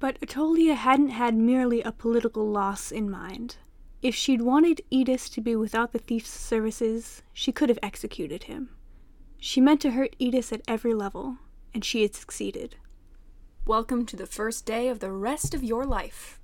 But Attolia hadn't had merely a political loss in mind. If she'd wanted Eddis to be without the thief's services, she could have executed him. She meant to hurt Eddis at every level, and she had succeeded. Welcome to the first day of the rest of your life.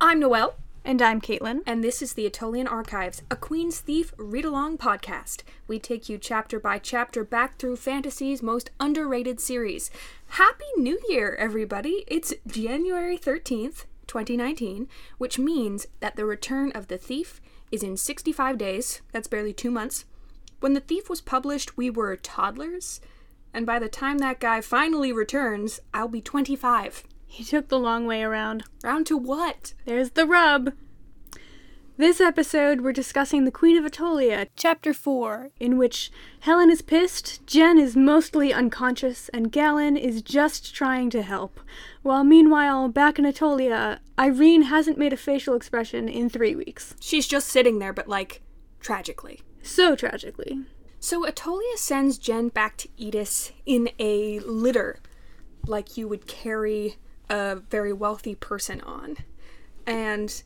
I'm Noelle, And I'm Caitlin. and this is the Attolian Archives, a Queen's Thief read along podcast. We take you chapter by chapter back through fantasy's most underrated series. Happy New Year, everybody! It's January 13th, 2019, which means that the return of the thief is in 65 days. That's barely two months. When The Thief was published, we were toddlers, and by the time that guy finally returns, I'll be 25. He took the long way around. Round to what? There's the rub. This episode, we're discussing the Queen of Attolia, Chapter 4, in which Helen is pissed, Gen is mostly unconscious, and Galen is just trying to help. While meanwhile, back in Attolia, Irene hasn't made a facial expression in three weeks. She's just sitting there, but like, tragically. So tragically. So Attolia sends Gen back to Eddis in a litter, like you would carry a very wealthy person on. And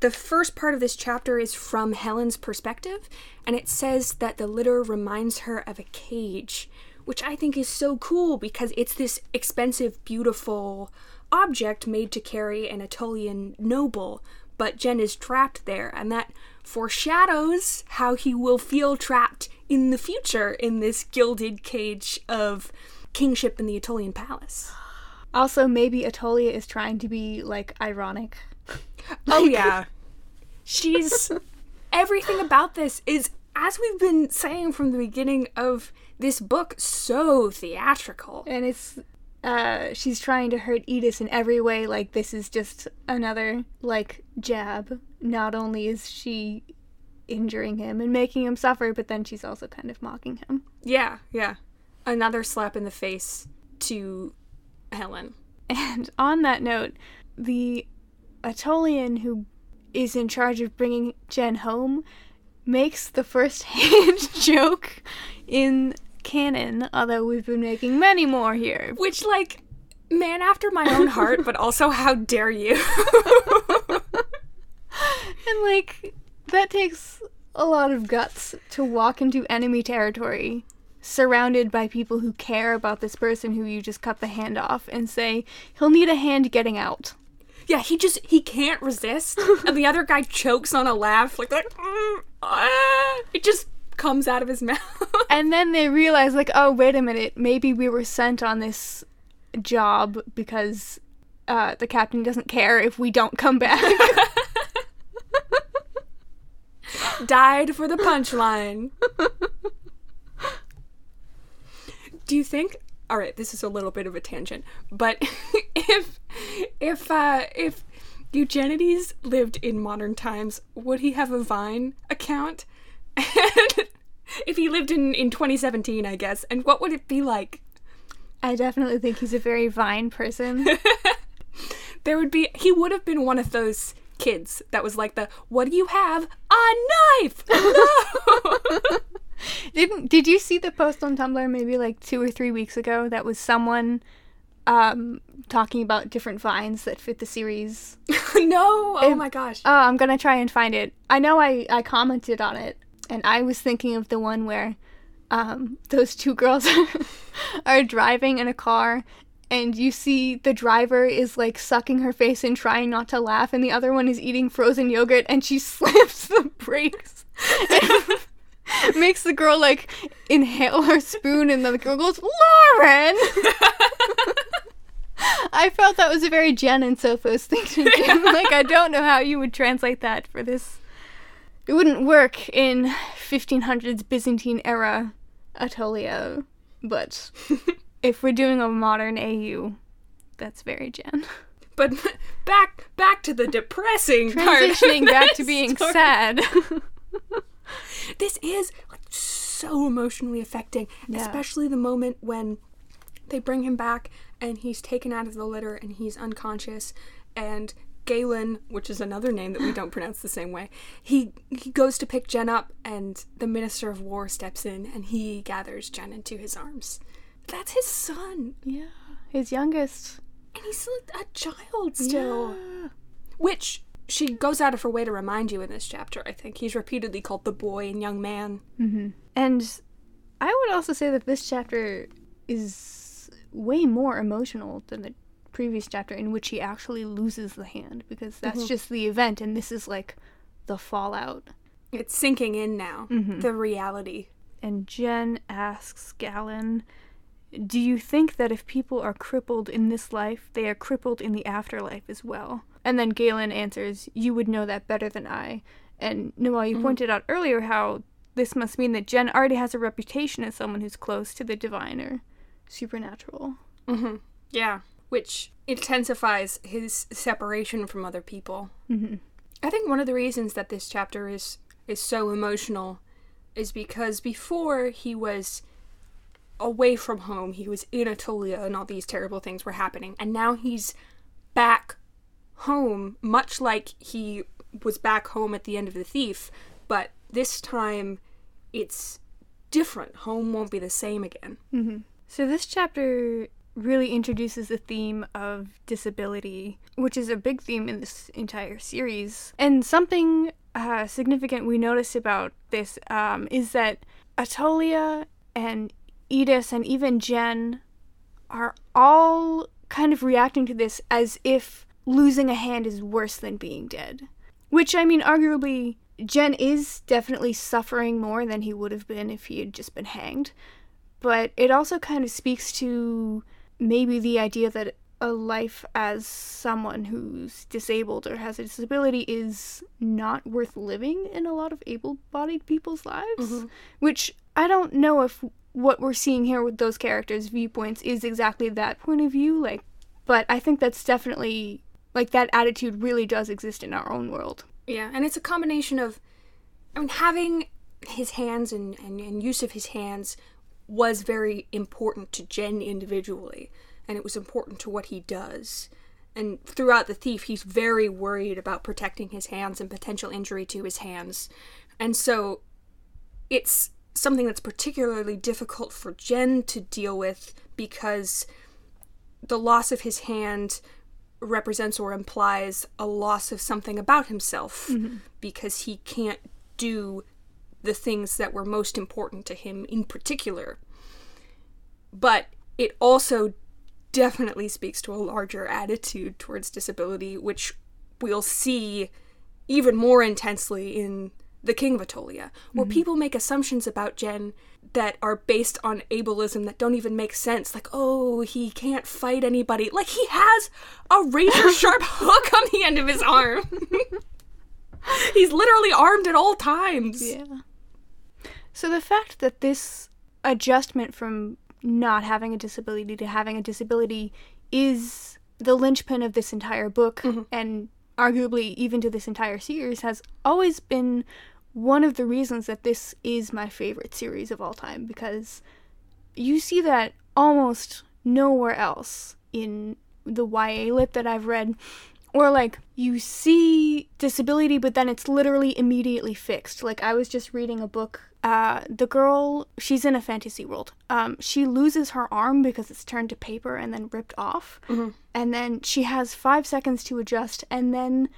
the first part of this chapter is from Helen's perspective, and it says that the litter reminds her of a cage, which I think is so cool because it's this expensive, beautiful object made to carry an Attolian noble, but Gen is trapped there, and that foreshadows how he will feel trapped in the future in this gilded cage of kingship in the Attolian palace. Also, maybe Attolia is trying to be, like, ironic. Oh yeah. She's everything about this is as we've been saying from the beginning of this book so theatrical. And it's uh she's trying to hurt Eddis in every way, like this is just another like jab. Not only is she injuring him and making him suffer, but then she's also kind of mocking him. Yeah, yeah. Another slap in the face to Helen. And on that note, the Attolian who is in charge of bringing Gen home makes the first hand joke in canon, although we've been making many more here. Which like man after my own heart, but also how dare you? And like that takes a lot of guts to walk into enemy territory surrounded by people who care about this person who you just cut the hand off and say he'll need a hand getting out. Yeah, he just he can't resist, and the other guy chokes on a laugh, like like "Mm, ah," it just comes out of his mouth. And then they realize like, oh wait a minute, maybe we were sent on this job because uh, the captain doesn't care if we don't come back. Died for the punchline. Do you think? All right, this is a little bit of a tangent, but if if uh, if Eugenides lived in modern times, would he have a Vine account? If he lived in in 2017, I guess, and what would it be like? I definitely think he's a very Vine person. There would be he would have been one of those kids that was like the what do you have a knife Didn't did you see the post on Tumblr maybe like two or three weeks ago that was someone um talking about different vines that fit the series? no oh my gosh Oh, I'm gonna try and find it. I know I, I commented on it, and I was thinking of the one where um, those two girls are driving in a car, and you see the driver is like sucking her face and trying not to laugh, and the other one is eating frozen yogurt, and she slips the brakes. Makes the girl like inhale her spoon, and then the girl goes, Lauren! I felt that was a very Gen and Sophos thing to do. like, I don't know how you would translate that for this. It wouldn't work in 1500s Byzantine era Attolia, but if we're doing a modern AU, that's very Gen. but back back to the depressing part of Transitioning back to being story. sad. This is like so emotionally affecting Yeah. especially the moment when they bring him back and he's taken out of the litter and he's unconscious and Galen, which is another name that we don't pronounce the same way, he he goes to pick Gen up, and the Minister of War steps in, and he gathers Gen into his arms. That's his son, Yeah. His youngest. and he's a, a child still. Yeah. Which she goes out of her way to remind you in this chapter. I think he's repeatedly called the boy and young man. Mm-hmm. And I would also say that this chapter is way more emotional than the previous chapter in which he actually loses the hand because that's mm-hmm. just the event and this is like the fallout. It's sinking in now. Mm-hmm. The reality. And Gen asks Galen, Do you think that if people are crippled in this life, they are crippled in the afterlife as well? And then Galen answers, You would know that better than I. And Noelle, you pointed out earlier how this must mean that Gen already has a reputation as someone who's close to the divine or supernatural. Mm-hmm. Yeah. Which intensifies his separation from other people. Mm-hmm. I think one of the reasons that this chapter is is so emotional is because before he was away from home, he was in Attolia and all these terrible things were happening, and now he's back home, much like he was back home at the end of the thief, but this time it's different. Home won't be the same again. So this chapter really introduces the theme of disability, which is a big theme in this entire series. And something uh, significant we notice about this um, is that Attolia and Eddis and even Gen are all kind of reacting to this as if losing a hand is worse than being dead. Which, I mean, arguably, Gen is definitely suffering more than he would have been if he had just been hanged. But it also kind of speaks to maybe the idea that a life as someone who's disabled or has a disability is not worth living in a lot of able bodied people's lives. Mm-hmm. Which I don't know if what we're seeing here with those characters' viewpoints is exactly that point of view. Like, but I think that's definitely, like, that attitude really does exist in our own world. Yeah, and it's a combination of, I mean, having his hands and, and, and use of his hands was very important to Gen individually, and it was important to what he does. And throughout The Thief, he's very worried about protecting his hands and potential injury to his hands. And so it's something that's particularly difficult for Gen to deal with because the loss of his hand represents or implies a loss of something about himself mm-hmm. because he can't do the things that were most important to him in particular. But it also definitely speaks to a larger attitude towards disability, which we'll see even more intensely in The King of Attolia, where mm-hmm. people make assumptions about Gen that are based on ableism that don't even make sense. Like, oh, he can't fight anybody. Like, he has a razor sharp hook on the end of his arm. He's literally armed at all times. Yeah. So the fact that this adjustment from not having a disability to having a disability is the linchpin of this entire book mm-hmm. and arguably even to this entire series has always been one of the reasons that this is my favorite series of all time because you see that almost nowhere else in the YA lit that I've read. Or like you see disability, but then it's literally immediately fixed. Like I was just reading a book. Uh, the girl, she's in a fantasy world. Um, she loses her arm because it's turned to paper and then ripped off, and then she has five seconds to adjust, and then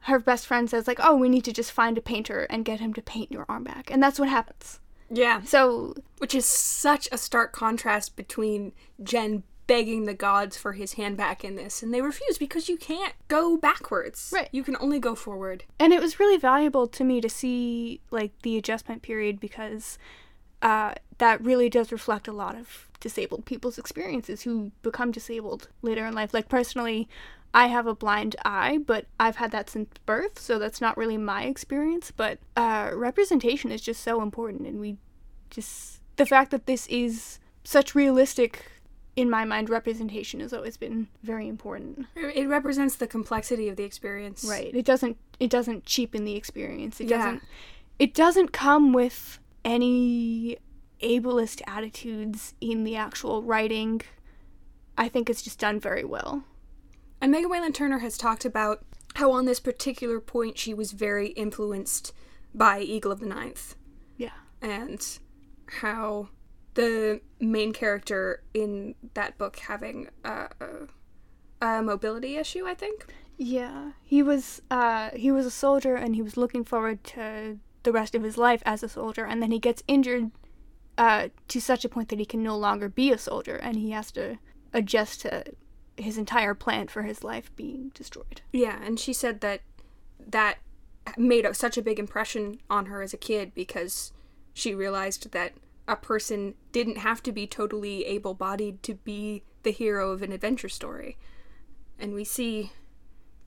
her best friend says like, "Oh, we need to just find a painter and get him to paint your arm back," and that's what happens. Yeah. So Which is such a stark contrast between Gen begging the gods for his hand back in this, and they refuse because you can't go backwards. Right. You can only go forward. and it was really valuable to me to see like the adjustment period because uh, that really does reflect a lot of disabled people's experiences who become disabled later in life like personally i have a blind eye but i've had that since birth so that's not really my experience but uh, representation is just so important and we just the fact that this is such realistic in my mind representation has always been very important It represents the complexity of the experience. Right. It doesn't it doesn't cheapen the experience. It Yeah. doesn't it doesn't come with any ableist attitudes in the actual writing. I think it's just done very well. And Megan Whalen Turner has talked about how on this particular point she was very influenced by Eagle of the Ninth Yeah. and how the main character in that book having a, a, a mobility issue, I think. Yeah. He was uh he was a soldier and he was looking forward to the rest of his life as a soldier and then he gets injured uh to such a point that he can no longer be a soldier and he has to adjust to his entire plan for his life being destroyed. Yeah, and she said that that made such a big impression on her as a kid because she realized that a person didn't have to be totally able bodied to be the hero of an adventure story. And we see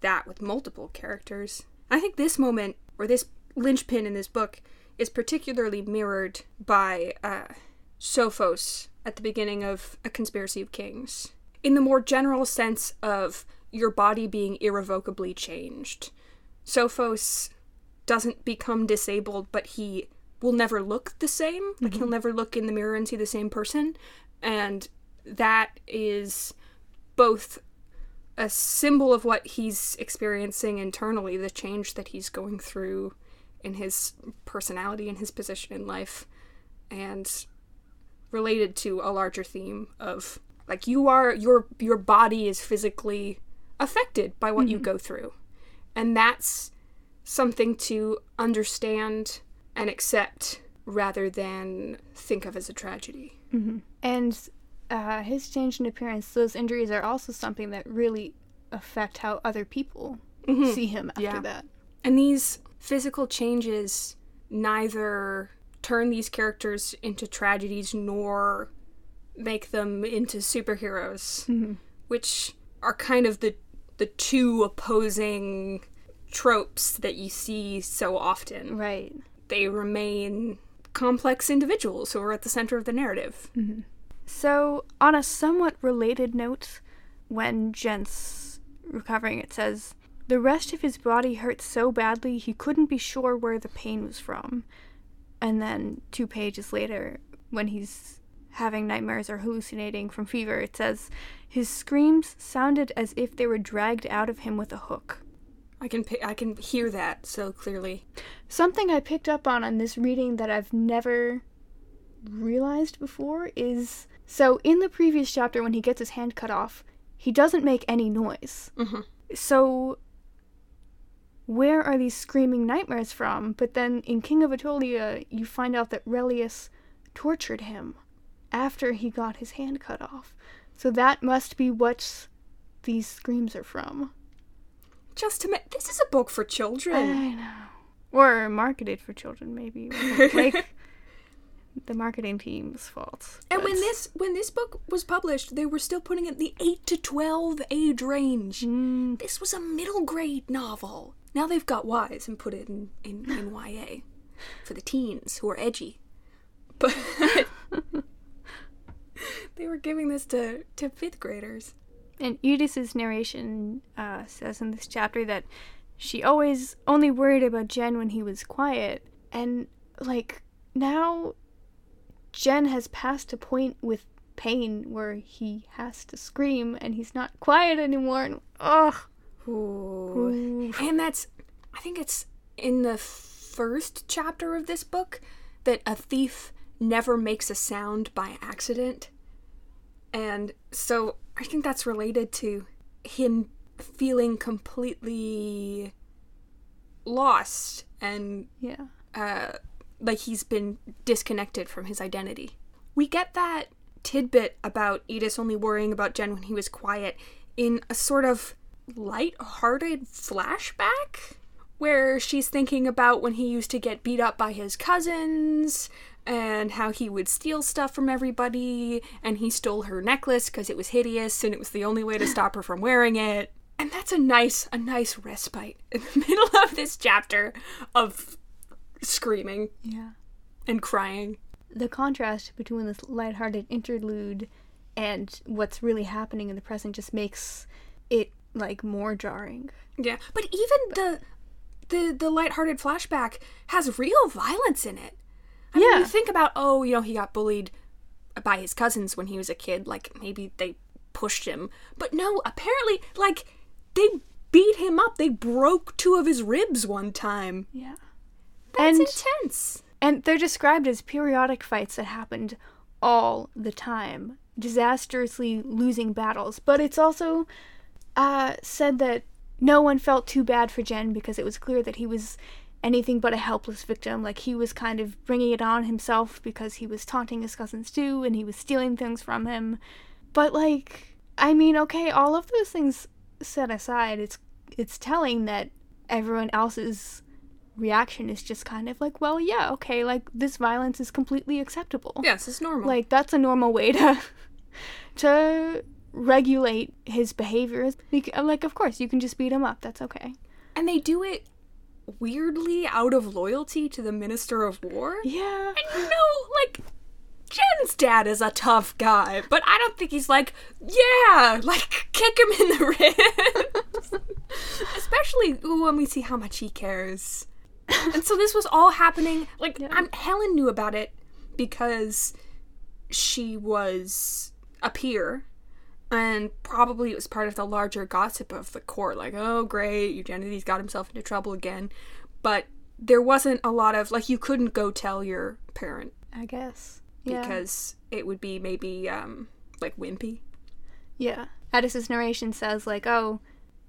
that with multiple characters. I think this moment, or this linchpin in this book, is particularly mirrored by uh, Sophos at the beginning of A Conspiracy of Kings. In the more general sense of your body being irrevocably changed. Sophos doesn't become disabled, but he will never look the same. Like he'll mm-hmm. never look in the mirror and see the same person. And that is both a symbol of what he's experiencing internally, the change that he's going through in his personality and his position in life, and related to a larger theme of like you are your your body is physically affected by what you mm-hmm. go through. And that's something to understand and accept rather than think of as a tragedy. Mm-hmm. And uh, his change in appearance, those injuries are also something that really affect how other people mm-hmm. see him after Yeah. that. And these physical changes neither turn these characters into tragedies nor make them into superheroes, mm-hmm. which are kind of the the two opposing tropes that you see so often. Right. They remain complex individuals who are at the center of the narrative. Mm-hmm. So, on a somewhat related note, when Gen's recovering, it says, The rest of his body hurt so badly he couldn't be sure where the pain was from. And then, two pages later, when he's having nightmares or hallucinating from fever, it says, His screams sounded as if they were dragged out of him with a hook. I can pi- I can hear that so clearly. Something I picked up on on this reading that I've never realized before is so in the previous chapter when he gets his hand cut off, he doesn't make any noise. Mhm. So where are these screaming nightmares from? But then in King of Attolia, you find out that Relius tortured him after he got his hand cut off. So that must be what these screams are from. Just to ma- this is a book for children. I know. Or marketed for children, maybe. like the marketing team's fault. And when this when this book was published, they were still putting it in the 8 to 12 age range. Mm, This was a middle grade novel. Now they've got Y's and put it in, in, in YA for the teens who are edgy. But they were giving this to, to fifth graders. And Eddis's narration uh, says in this chapter that she always only worried about Gen when he was quiet. And, like, now Gen has passed a point with pain where he has to scream and he's not quiet anymore. And, ugh. Ooh. And that's, I think it's in the first chapter of this book that a thief never makes a sound by accident. And so I think that's related to him feeling completely lost and Yeah. uh, like he's been disconnected from his identity. We get that tidbit about Eddis only worrying about Gen when he was quiet in a sort of light-hearted flashback where she's thinking about when he used to get beat up by his cousins and how he would steal stuff from everybody and he stole her necklace because it was hideous and it was the only way to stop her from wearing it and that's a nice a nice respite in the middle of this chapter of screaming Yeah. and crying the contrast between this lighthearted interlude and what's really happening in the present just makes it like more jarring. yeah but even the the the lighthearted flashback has real violence in it I mean, Yeah. you think about oh you know he got bullied by his cousins when he was a kid like maybe they pushed him but no apparently like they beat him up. They broke two of his ribs one time. Yeah. That's And- intense. And they're described as periodic fights that happened all the time, disastrously losing battles. But it's also uh, said that no one felt too bad for Gen because it was clear that he was anything but a helpless victim. Like he was kind of bringing it on himself because he was taunting his cousins too and he was stealing things from him. But like, I mean, okay, all of those things set aside, it's it's telling that everyone else's reaction is just kind of like, well, yeah, okay, like this violence is completely acceptable. Yes, it's normal. Like that's a normal way to to regulate his behavior. Like, of course, you can just beat him up. That's okay. and they do it weirdly out of loyalty to the Minister of War. Yeah. And you know, like, Gen's dad is a tough guy, but I don't think he's like, yeah, like, kick him in the ribs. Especially when we see how much he cares. And so this was all happening. Like, I'm, Helen knew about it because she was a peer. And probably it was part of the larger gossip of the court. Like, oh, great, Eugenides got himself into trouble again. But there wasn't a lot of, like, you couldn't go tell your parent I guess. Yeah. because it would be maybe um like wimpy. Yeah. Eddis's narration says, like, oh,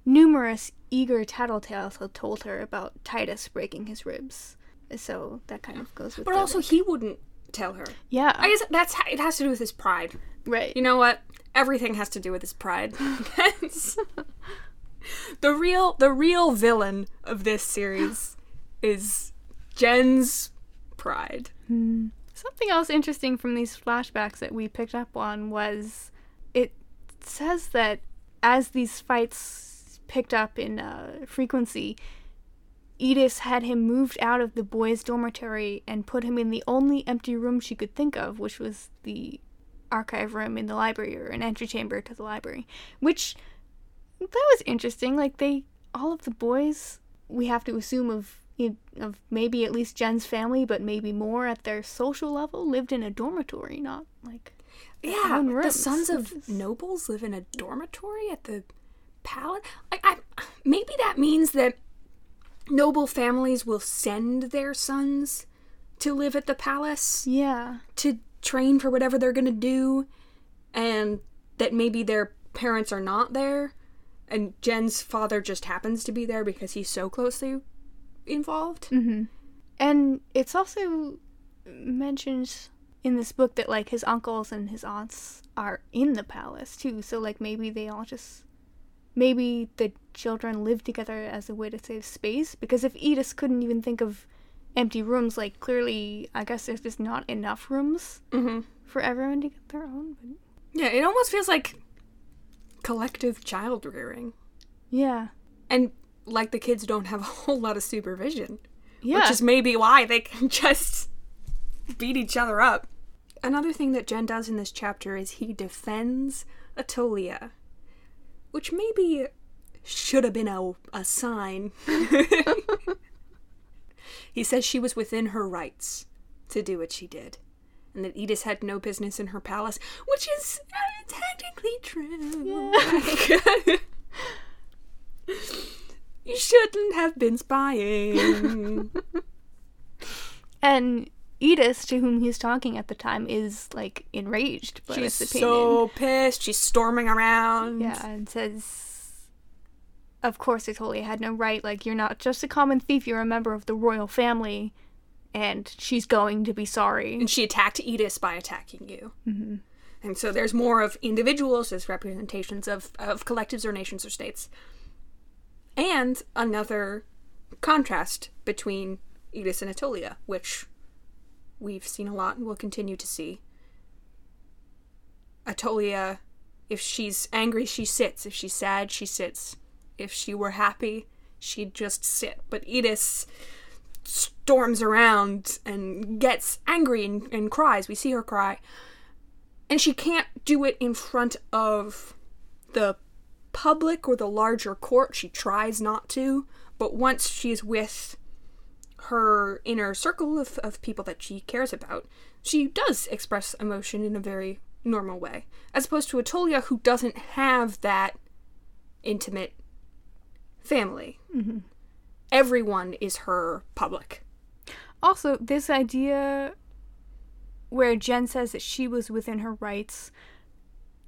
numerous eager tattletales had told her about Titus breaking his ribs. So that kind of goes with But also he wouldn't tell her. Yeah. I guess that's it has to do with his pride. Right. You know what? Everything has to do with his pride. That's- the real the real villain of this series is Gen's pride. Something else interesting from these flashbacks that we picked up on was it says that as these fights picked up in uh, frequency, Eddis had him moved out of the boys' dormitory and put him in the only empty room she could think of, which was the archive room in the library or an antechamber to the library. Which that was interesting. Like they, all of the boys, we have to assume of of maybe at least Gen's family, but maybe more at their social level, lived in a dormitory, not like Yeah, the sons of is- nobles live in a dormitory at the palace. I, maybe that means that noble families will send their sons to live at the palace yeah, to train for whatever they're gonna do, and that maybe their parents are not there, and Gen's father just happens to be there because he's so closely involved. Mm-hmm. and it's also mentioned in this book that like his uncles and his aunts are in the palace too. So like maybe they all just maybe the children live together as a way to save space because if Eddis couldn't even think of empty rooms, like clearly I guess there's just not enough rooms Mm-hmm. for everyone to get their own. But Yeah, it almost feels like collective child rearing. yeah, And like the kids don't have a whole lot of supervision. yeah, Which is maybe why they can just beat each other up. Another thing that Gen does in this chapter is he defends Attolia. Which maybe should have been a, a sign. he says she was within her rights to do what she did. And that Eddis had no business in her palace, which is uh, technically true. you shouldn't have been spying. And Eddis, to whom he's talking at the time, is like enraged She's so pissed. She's storming around. yeah, and says, "Of course, Attolia had no right. Like you're not just a common thief. You're a member of the royal family, and she's going to be sorry." And she attacked Eddis by attacking you. Mm-hmm. And so there's more of individuals as representations of, of collectives or nations or states. And another contrast between Eddis and Attolia, which we've seen a lot and will continue to see. Attolia, if she's angry, she sits. If she's sad, she sits. If she were happy, she'd just sit. But Eddis storms around and gets angry and, and cries. We see her cry. And she can't do it in front of the public or the larger court. She tries not to. But once she's with her inner circle of, of people that she cares about, she does express emotion in a very normal way. As opposed to Attolia, who doesn't have that intimate family. Everyone is her public. Also, this idea where Gen says that she was within her rights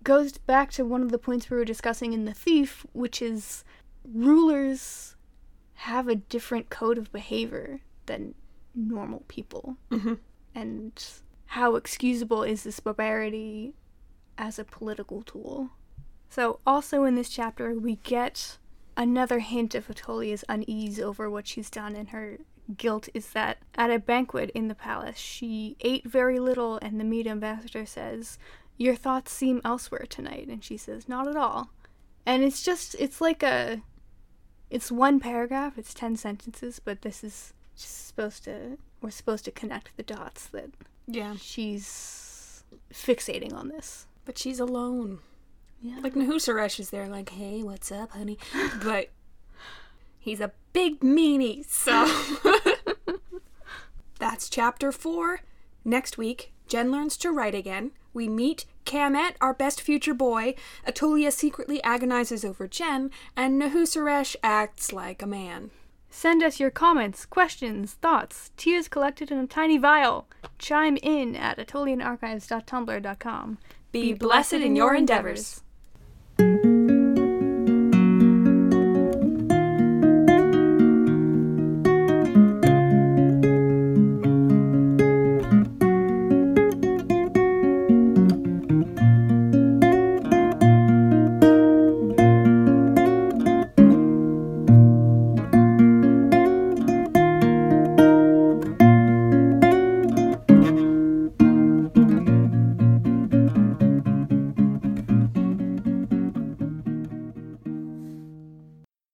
goes back to one of the points we were discussing in The Thief, which is rulers have a different code of behavior than normal people. Mm-hmm. And how excusable is this barbarity as a political tool? So, also in this chapter, we get another hint of Attolia's unease over what she's done and her guilt is that at a banquet in the palace, she ate very little, and the Mede ambassador says, Your thoughts seem elsewhere tonight. And she says, Not at all. And it's just, it's like a, it's one paragraph, it's 10 sentences, but this is just supposed to, we're supposed to connect the dots that Yeah. she's fixating on this. But she's alone. Yeah. Like Nahuseresh is there, like, hey, what's up, honey? But he's a big meanie, so. That's chapter four. Next week, Gen learns to write again. We meet Kamet, our best future boy. Attolia secretly agonizes over Gen, and Nahuseresh acts like a man. Send us your comments, questions, thoughts, tears collected in a tiny vial. Chime in at atolianarchives.tumblr.com. Be blessed in your endeavors. endeavors. Thank you.